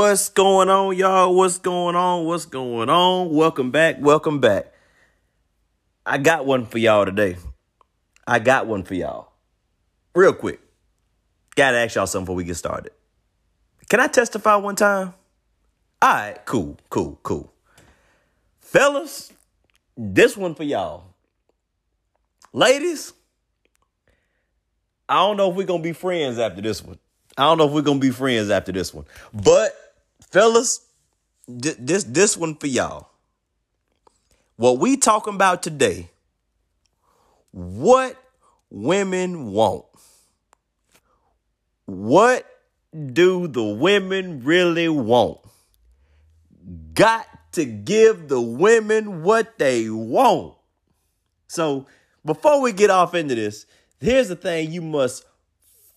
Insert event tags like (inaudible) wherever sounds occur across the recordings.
What's going on, y'all? What's going on? What's going on? Welcome back. Welcome back. I got one for y'all today. I got one for y'all. Real quick. Gotta ask y'all something before we get started. Can I testify one time? All right, cool, cool, cool. Fellas, this one for y'all. Ladies, I don't know if we're gonna be friends after this one. I don't know if we're gonna be friends after this one. But fellas, this this one for y'all. What we talking about today? What women want? What do the women really want? Got to give the women what they want. So before we get off into this, here's the thing you must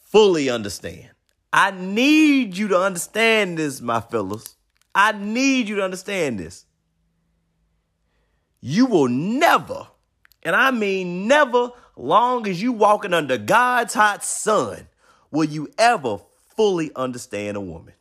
fully understand. I need you to understand this, my fellas. I need you to understand this. You will never, and I mean never, long as you walking under God's hot sun, will you ever fully understand a woman.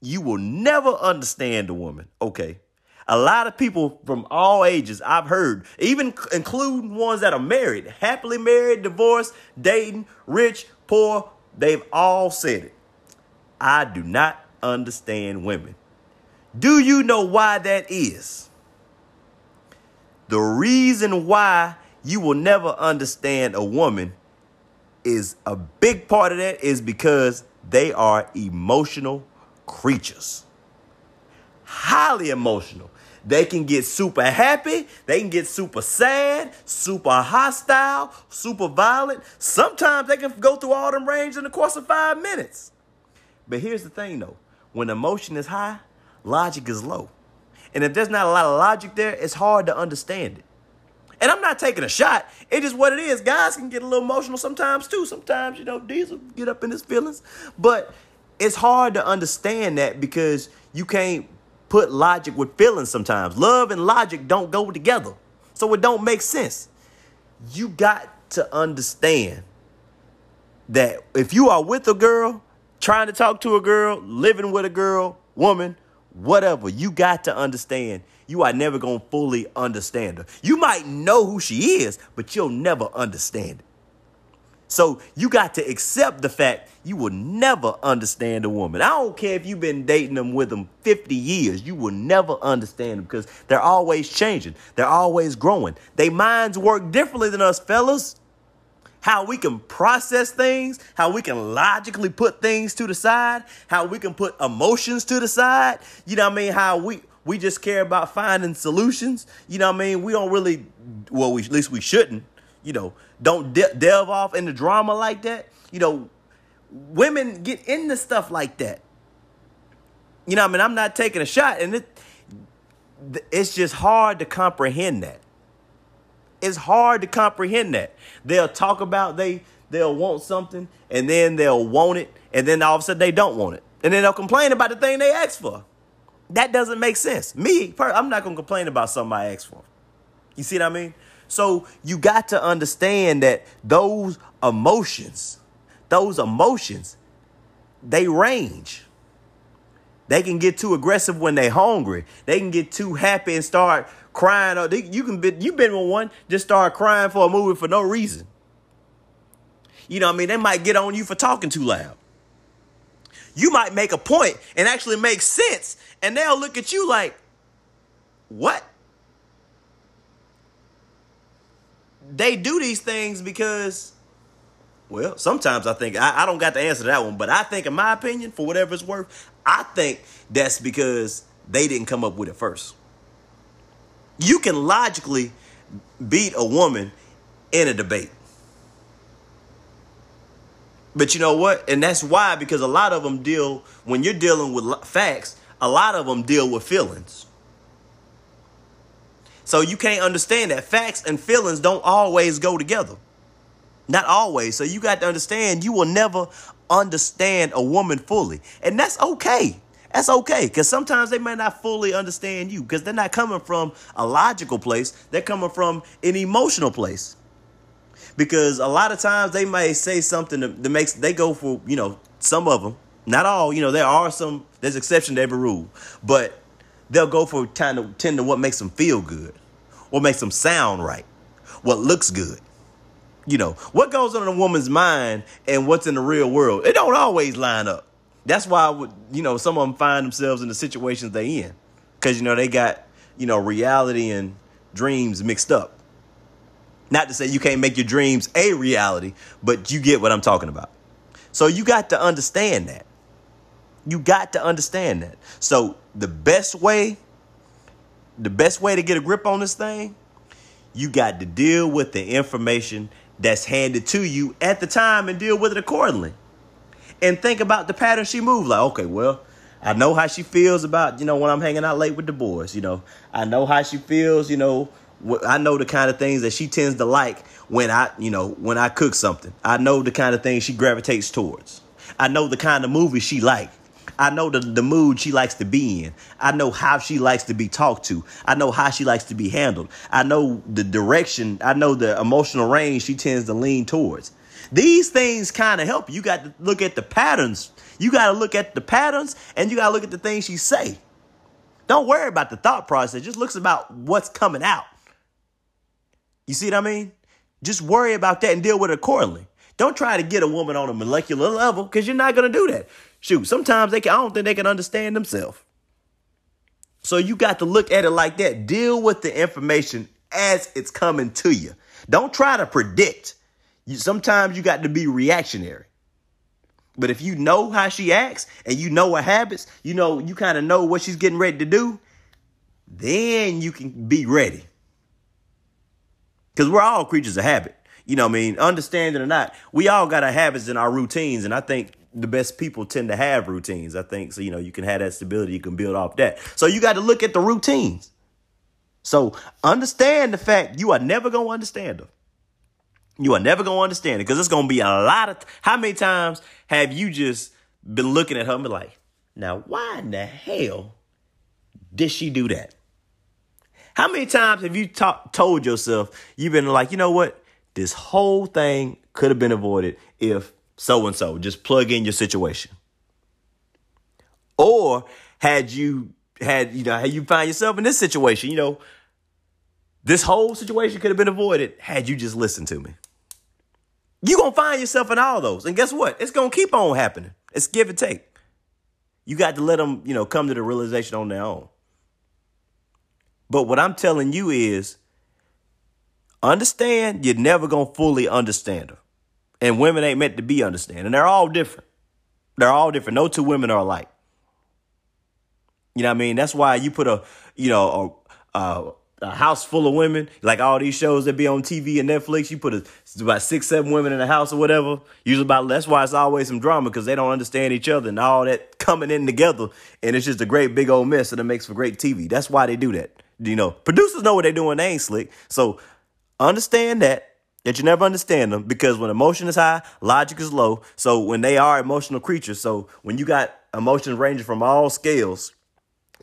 You will never understand a woman. Okay. A lot of people from all ages I've heard, even including ones that are married, happily married, divorced, dating, rich, poor, they've all said it. I do not understand women. Do you know why that is? The reason why you will never understand a woman is a big part of that is because they are emotional creatures. Highly emotional. They can get super happy. They can get super sad, super hostile, super violent. Sometimes they can go through all them ranges in the course of five minutes. But here's the thing though when emotion is high, logic is low. And if there's not a lot of logic there, it's hard to understand it. And I'm not taking a shot. It is what it is. Guys can get a little emotional sometimes too. Sometimes, you know, Diesel get up in his feelings. But it's hard to understand that because you can't put logic with feelings sometimes. Love and logic don't go together. So it don't make sense. You got to understand that if you are with a girl, trying to talk to a girl, living with a girl, woman, whatever, you got to understand you are never going to fully understand her. You might know who she is, but you'll never understand it. So you got to accept the fact you will never understand a woman. I don't care if you've been dating them with them 50 years, you will never understand them because they're always changing. They're always growing. Their minds work differently than us fellas. How we can process things, how we can logically put things to the side, how we can put emotions to the side. You know what I mean? How we we just care about finding solutions. You know what I mean? We don't really, well, we, at least we shouldn't, you know, don't de- delve off into drama like that. You know, women get into stuff like that. You know, I mean, I'm not taking a shot, and it, it's just hard to comprehend that. It's hard to comprehend that. They'll talk about they they'll want something, and then they'll want it, and then all of a sudden they don't want it, and then they'll complain about the thing they asked for. That doesn't make sense. Me, I'm not gonna complain about something I asked for. You see what I mean? So you got to understand that those emotions, those emotions, they range. They can get too aggressive when they're hungry. They can get too happy and start crying. Or you can be, you've been with one just start crying for a movie for no reason. You know, what I mean, they might get on you for talking too loud you might make a point and actually make sense, and they'll look at you like, what? They do these things because, well, sometimes I think, I, I don't got the answer to that one, but I think, in my opinion, for whatever it's worth, I think that's because they didn't come up with it first. You can logically beat a woman in a debate. But you know what? And that's why, because a lot of them deal, when you're dealing with facts, a lot of them deal with feelings. So you can't understand that facts and feelings don't always go together. Not always. So you got to understand you will never understand a woman fully. And that's okay. That's okay. Because sometimes they may not fully understand you because they're not coming from a logical place, they're coming from an emotional place because a lot of times they may say something that, makes they go for you know some of them Not all, you know, there are some, there's exception to every rule, but they'll go for kind of tend to what makes them feel good, what makes them sound right, what looks good. You know, what goes on in a woman's mind and what's in the real world, it don't always line up. That's why, you know, some of them find themselves in the situations they in. Because, you know, they got, you know, reality and dreams mixed up. Not to say you can't make your dreams a reality, but you get what I'm talking about. So you got to understand that. You got to understand that. So the best way, the best way to get a grip on this thing, you got to deal with the information that's handed to you at the time and deal with it accordingly. And think about the pattern she moved. Like, okay, well, I know how she feels about, you know, when I'm hanging out late with the boys. You know, I know how she feels, you know, I know the kind of things that she tends to like when I, you know, when I cook something. I know the kind of things she gravitates towards. I know the kind of movies she likes. I know the, the mood she likes to be in. I know how she likes to be talked to. I know how she likes to be handled. I know the direction, I know the emotional range she tends to lean towards. These things kind of help. You got to look at the patterns. You got to look at the patterns and you got to look at the things she say. Don't worry about the thought process. Just looks about what's coming out. You see what I mean? Just worry about that and deal with it accordingly. Don't try to get a woman on a molecular level because you're not going to do that. Shoot, sometimes they can, I don't think they can understand themselves. So you got to look at it like that. Deal with the information as it's coming to you. Don't try to predict. You, sometimes you got to be reactionary. But if you know how she acts and you know her habits, you know, you kind of know what she's getting ready to do, then you can be ready. Because we're all creatures of habit. You know I mean? Understand it or not, we all got our habits and our routines. And I think the best people tend to have routines. I think so, you know, you can have that stability, you can build off that. So you got to look at the routines. So understand the fact you are never to understand them. You are never to understand it because it's to be a lot of. How many times have you just been looking at her and be like, now, why in the hell did she do that? How many times have you ta- told yourself, you've been like, you know what? This whole thing could have been avoided if so and so. Just plug in your situation. Or had you had, you know, had you find yourself in this situation, you know, this whole situation could have been avoided had you just listened to me. You're to find yourself in all those. And guess what? It's to keep on happening. It's give and take. You got to let them, you know, come to the realization on their own. But what I'm telling you is understand you're never to fully understand her. And women ain't meant to be understand. And they're all different. They're all different. No two women are alike. You know what I mean? That's why you put a, you know, a, a a house full of women, like all these shows that be on TV and Netflix. You put a, about six, seven women in a house or whatever. Usually about that's why it's always some drama because they don't understand each other and all that coming in together, and it's just a great big old mess, and it makes for great TV. That's why they do that. You know, producers know what they're doing. They ain't slick. So understand that that you never understand them because when emotion is high, logic is low. So when they are emotional creatures, so when you got emotions ranging from all scales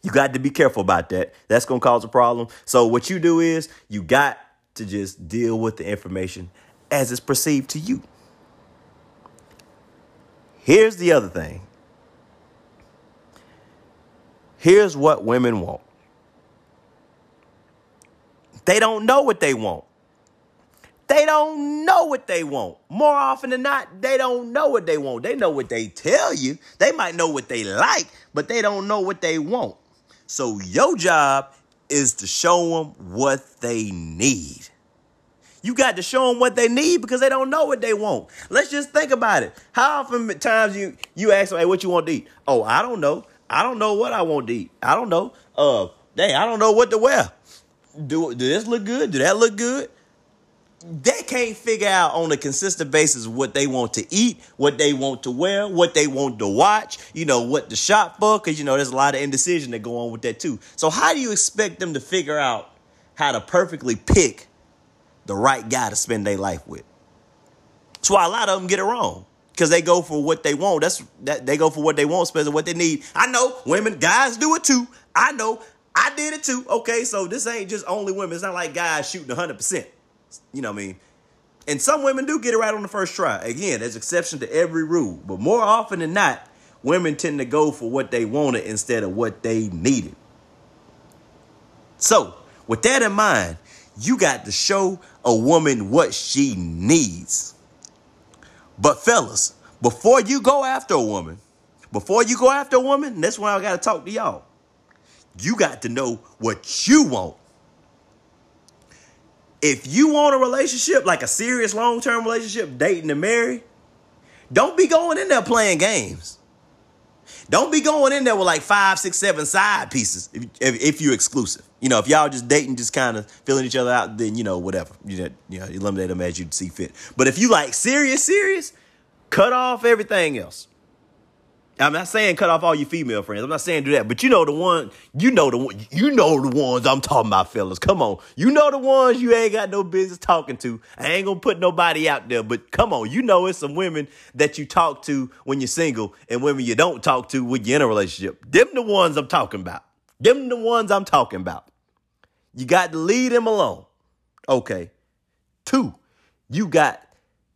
you got to be careful about that. That's going to cause a problem. So what you do is you got to just deal with the information as it's perceived to you. Here's the other thing. Here's what women want. They don't know what they want. They don't know what they want. More often than not, they don't know what they want. They know what they tell you. They might know what they like, but they don't know what they want. So your job is to show them what they need. You got to show them what they need because they don't know what they want. Let's just think about it. How often times you you ask them, "Hey, what you want to eat?" "Oh, I don't know. I don't know what I want to eat. I don't know. Uh, dang, I don't know what to wear. Do, do this look good? Do that look good?" They can't figure out on a consistent basis what they want to eat, what they want to wear, what they want to watch, you know, what to shop for, because, you know, there's a lot of indecision that go on with that too. So, how do you expect them to figure out how to perfectly pick the right guy to spend their life with? That's why a lot of them get it wrong. Because they go for what they want. That's that they go for what they want, especially what they need. I know women, guys do it too. I know I did it too. Okay, so this ain't just only women. It's not like guys shooting 100%. You know what I mean? And some women do get it right on the first try. Again, there's exception to every rule. But more often than not, women tend to go for what they wanted instead of what they needed. So, with that in mind, you got to show a woman what she needs. But, fellas, before you go after a woman, before you go after a woman, that's why I got to talk to y'all. You got to know what you want. If you want a relationship, like a serious long term relationship, dating to marry, don't be going in there playing games. Don't be going in there with like five, six, seven side pieces if, if, if you're exclusive. You know, if y'all just dating, just kind of filling each other out, then, you know, whatever. You know, you know, eliminate them as you see fit. But if you like serious, serious, cut off everything else. I'm not saying cut off all your female friends. I'm not saying do that, but you know the one, you know the one, you know the ones I'm talking about, fellas. Come on, you know the ones you ain't got no business talking to. I ain't gonna put nobody out there, but come on, you know it's some women that you talk to when you're single and women you don't talk to when you're in a relationship. Them the ones I'm talking about. Them the ones I'm talking about. You got to leave them alone. Okay. Two, you got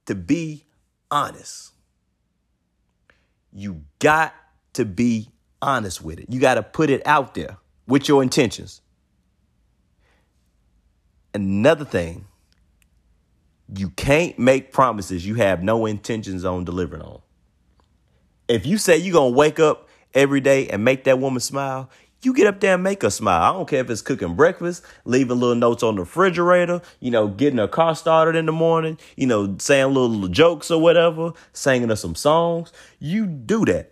to be honest. You got to be honest with it. You got to put it out there with your intentions. Another thing, you can't make promises you have no intentions on delivering on. If you say you're going to wake up every day and make that woman smile, you get up there and make her smile. I don't care if it's cooking breakfast, leaving little notes on the refrigerator, you know, getting her car started in the morning, you know, saying little, little jokes or whatever, singing her some songs. You do that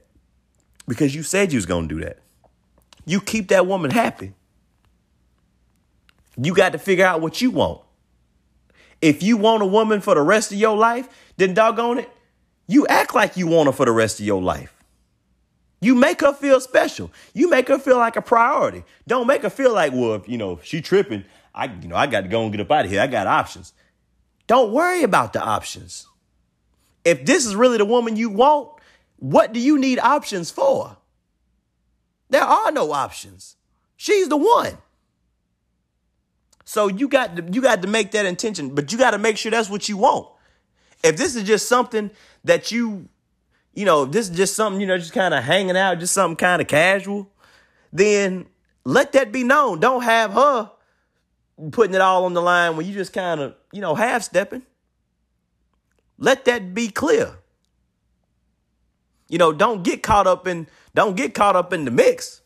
because you said you was going to do that. You keep that woman happy. You got to figure out what you want. If you want a woman for the rest of your life, then doggone it, you act like you want her for the rest of your life. You make her feel special. You make her feel like a priority. Don't make her feel like, well, if, you know, she tripping, I, you know, I got to go and get up out of here. I got options. Don't worry about the options. If this is really the woman you want, what do you need options for? There are no options. She's the one. So you got to, you got to make that intention, but you got to make sure that's what you want. If this is just something that you you know, this is just something, you know, just kind of hanging out, just something kind of casual, then let that be known. Don't have her putting it all on the line when you just kind of, you know, half stepping. Let that be clear. You know, don't get caught up in don't get caught up in the mix.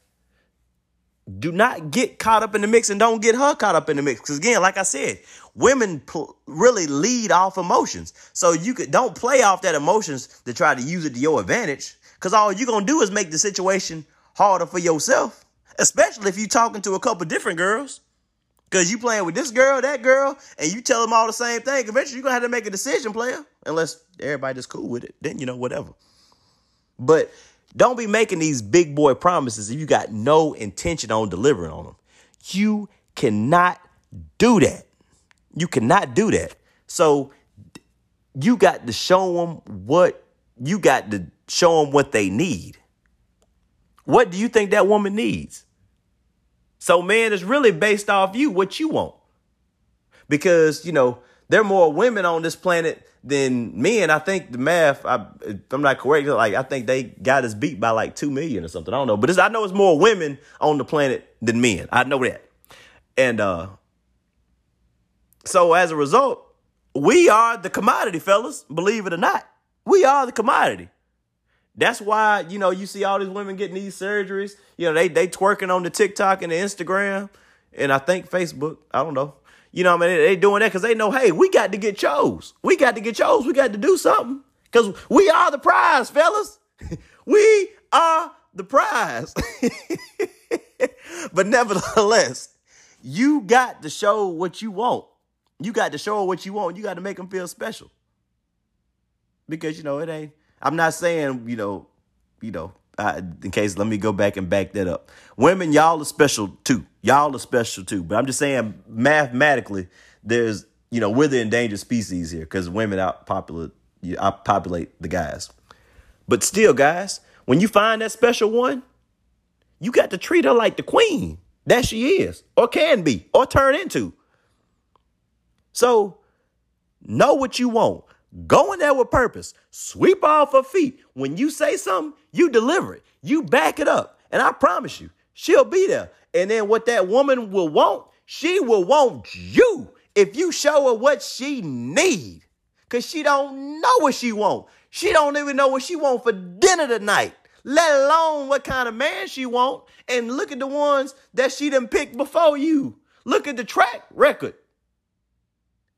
Do not get caught up in the mix and don't get her caught up in the mix. Because again, like I said, women pl- really lead off emotions. So you could don't play off that emotions to try to use it to your advantage. Because all you're gonna do is make the situation harder for yourself. Especially if you're talking to a couple different girls. Cause you playing with this girl, that girl, and you tell them all the same thing. Eventually, you're gonna have to make a decision, player. Unless everybody just cool with it, then you know whatever. But don't be making these big boy promises if you got no intention on delivering on them. You cannot do that. You cannot do that. So you got to show them what you got to show them what they need. What do you think that woman needs? So, man, it's really based off you what you want. Because, you know, there are more women on this planet than men. I think the math, I, am not correct, like I think they got us beat by like two million or something. I don't know, but I know it's more women on the planet than men. I know that, and uh, so as a result, we are the commodity, fellas. Believe it or not, we are the commodity. That's why you know you see all these women getting these surgeries. You know they they twerking on the TikTok and the Instagram, and I think Facebook. I don't know. You know what I mean? They doing that because they know, hey, we got to get chose. We got to get chose. We got to do something because we are the prize, fellas. (laughs) we are the prize. (laughs) but nevertheless, you got to show what you want. You got to show what you want. You got to make them feel special. Because, you know, it ain't, I'm not saying, you know, you know, in case, let me go back and back that up. Women, y'all are special too. Y'all are special too. But I'm just saying, mathematically, there's, you know, we're the endangered species here because women outpopulate, outpopulate the guys. But still, guys, when you find that special one, you got to treat her like the queen that she is, or can be, or turn into. So, know what you want. Go in there with purpose. Sweep off her feet. When you say something, you deliver it. You back it up. And I promise you, she'll be there. And then what that woman will want, she will want you if you show her what she need. Cause she don't know what she want. She don't even know what she want for dinner tonight, let alone what kind of man she want. And look at the ones that she done picked before you. Look at the track record.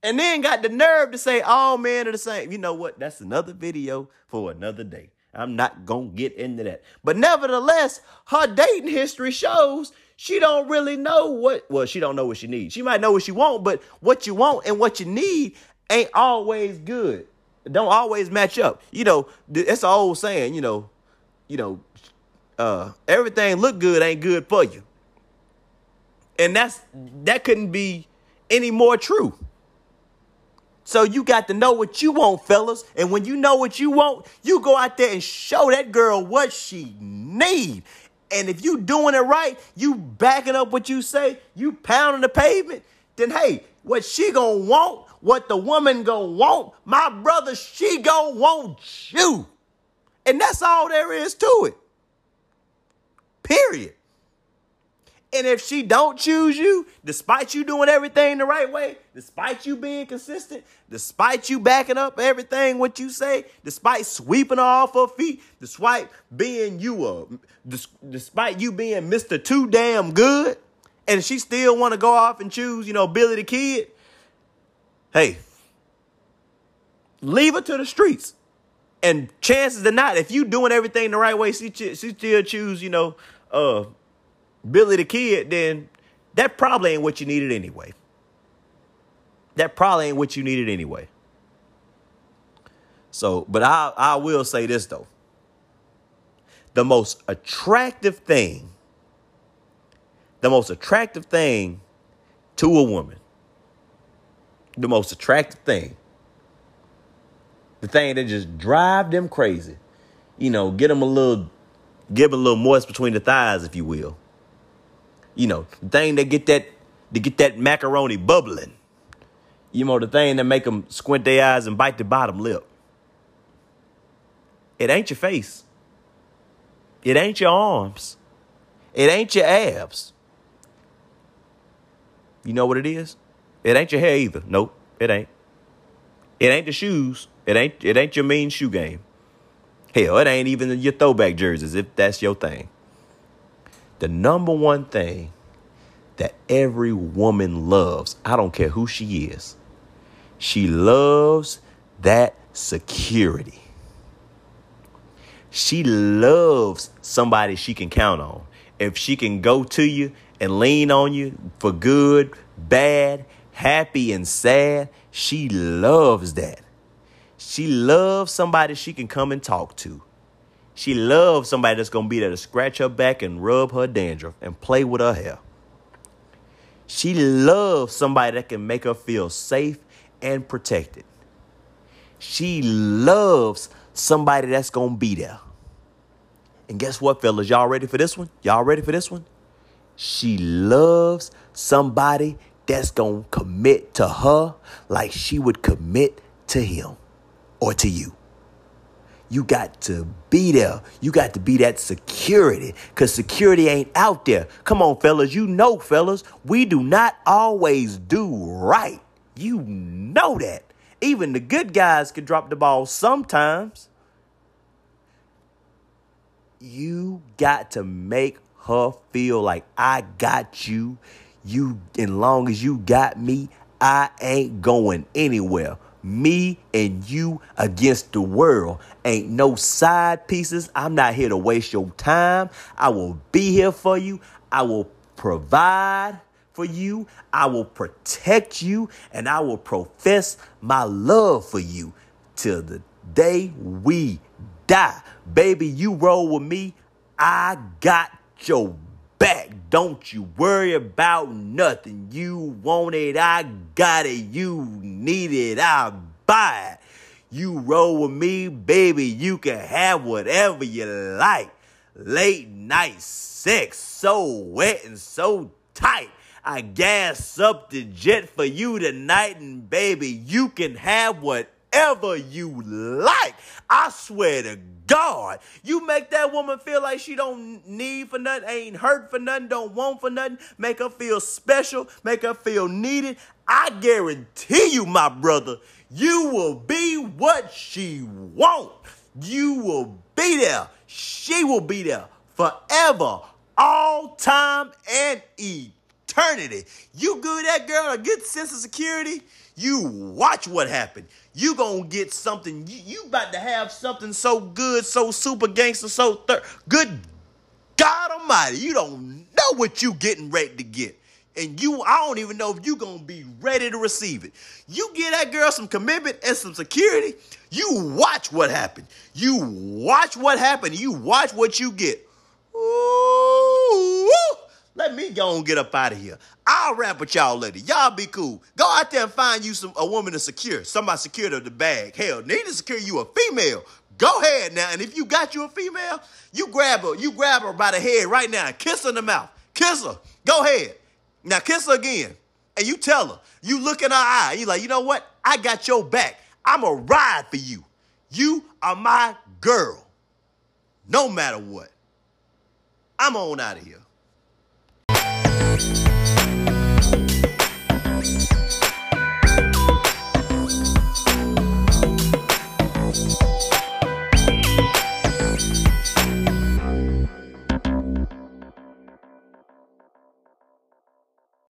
And then got the nerve to say all men are the same. You know what? That's another video for another day. I'm not going to get into that. But nevertheless, her dating history shows she don't really know what well, she don't know what she needs. She might know what she want, but what you want and what you need ain't always good. Don't always match up. You know, it's an old saying, you know, you know, uh, everything look good ain't good for you. And that's that couldn't be any more true. So you got to know what you want, fellas. And when you know what you want, you go out there and show that girl what she need. And if you doing it right, you backing up what you say, you pounding the pavement, then hey, what she gonna want, what the woman gonna want, my brother, she gonna want you. And that's all there is to it. Period. And if she don't choose you, despite you doing everything the right way, despite you being consistent, despite you backing up everything what you say, despite sweeping her off her feet, despite being you a, despite you being Mr. Too Damn Good, and she still want to go off and choose, you know, Billy the Kid, hey, leave her to the streets. And chances are not, if you doing everything the right way, she, she still choose, you know, uh, Billy the Kid, then that probably ain't what you needed anyway. That probably ain't what you needed anyway. So, but I I will say this though. The most attractive thing, the most attractive thing to a woman, the most attractive thing, the thing that just drive them crazy, you know, get them a little, give them a little moist between the thighs, if you will you know, the thing that get that to get that macaroni bubbling. You know, the thing that make them squint their eyes and bite the bottom lip. It ain't your face. It ain't your arms. It ain't your abs. You know what it is? It ain't your hair either. Nope, it ain't. It ain't the shoes. It ain't it ain't your mean shoe game. Hell, it ain't even your throwback jerseys if that's your thing the number one thing that every woman loves, I don't care who she is, she loves that security. She loves somebody she can count on. If she can go to you and lean on you for good, bad, happy, and sad, she loves that. She loves somebody she can come and talk to. She loves somebody that's going to be there to scratch her back and rub her dandruff and play with her hair. She loves somebody that can make her feel safe and protected. She loves somebody that's going to be there. And guess what, fellas? Y'all ready for this one? Y'all ready for this one? She loves somebody that's going to commit to her like she would commit to him or to you. You got to be there. You got to be that security because security ain't out there. Come on, fellas. You know, fellas, we do not always do right. You know that. Even the good guys can drop the ball sometimes. You got to make her feel like I got you. You, as long as you got me, I ain't going anywhere me and you against the world. Ain't no side pieces. I'm not here to waste your time. I will be here for you. I will provide for you. I will protect you and I will profess my love for you till the day we die. Baby, you roll with me. I got your back. Don't you worry about nothing. You want it, I got it. You need it, I'll buy it. You roll with me, baby. You can have whatever you like. Late night sex, so wet and so tight. I gas up the jet for you tonight, and baby, you can have whatever whatever you like. I swear to God, you make that woman feel like she don't need for nothing, ain't hurt for nothing, don't want for nothing, make her feel special, make her feel needed. I guarantee you, my brother, you will be what she want. You will be there. She will be there forever, all time and eternity. You give that girl a good sense of security, you watch what happened. You gonna get something. You, you about to have something so good, so super gangster, so thir- good. God Almighty, you don't know what you getting ready to get. And you, I don't even know if you gonna be ready to receive it. You get that girl some commitment and some security. You watch what happened. You watch what happened. You watch what you get. Ooh, let me go and get up out of here. I'll rap with y'all later. Y'all be cool. Go out there and find you some a woman to secure. Somebody secure the bag. Hell, need to secure you a female. Go ahead now. And if you got you a female, you grab her. You grab her by the head right now and kiss her in the mouth. Kiss her. Go ahead. Now kiss her again. And you tell her. You look in her eye. You like, you know what? I got your back. I'm a ride for you. You are my girl. No matter what. I'm on out of here.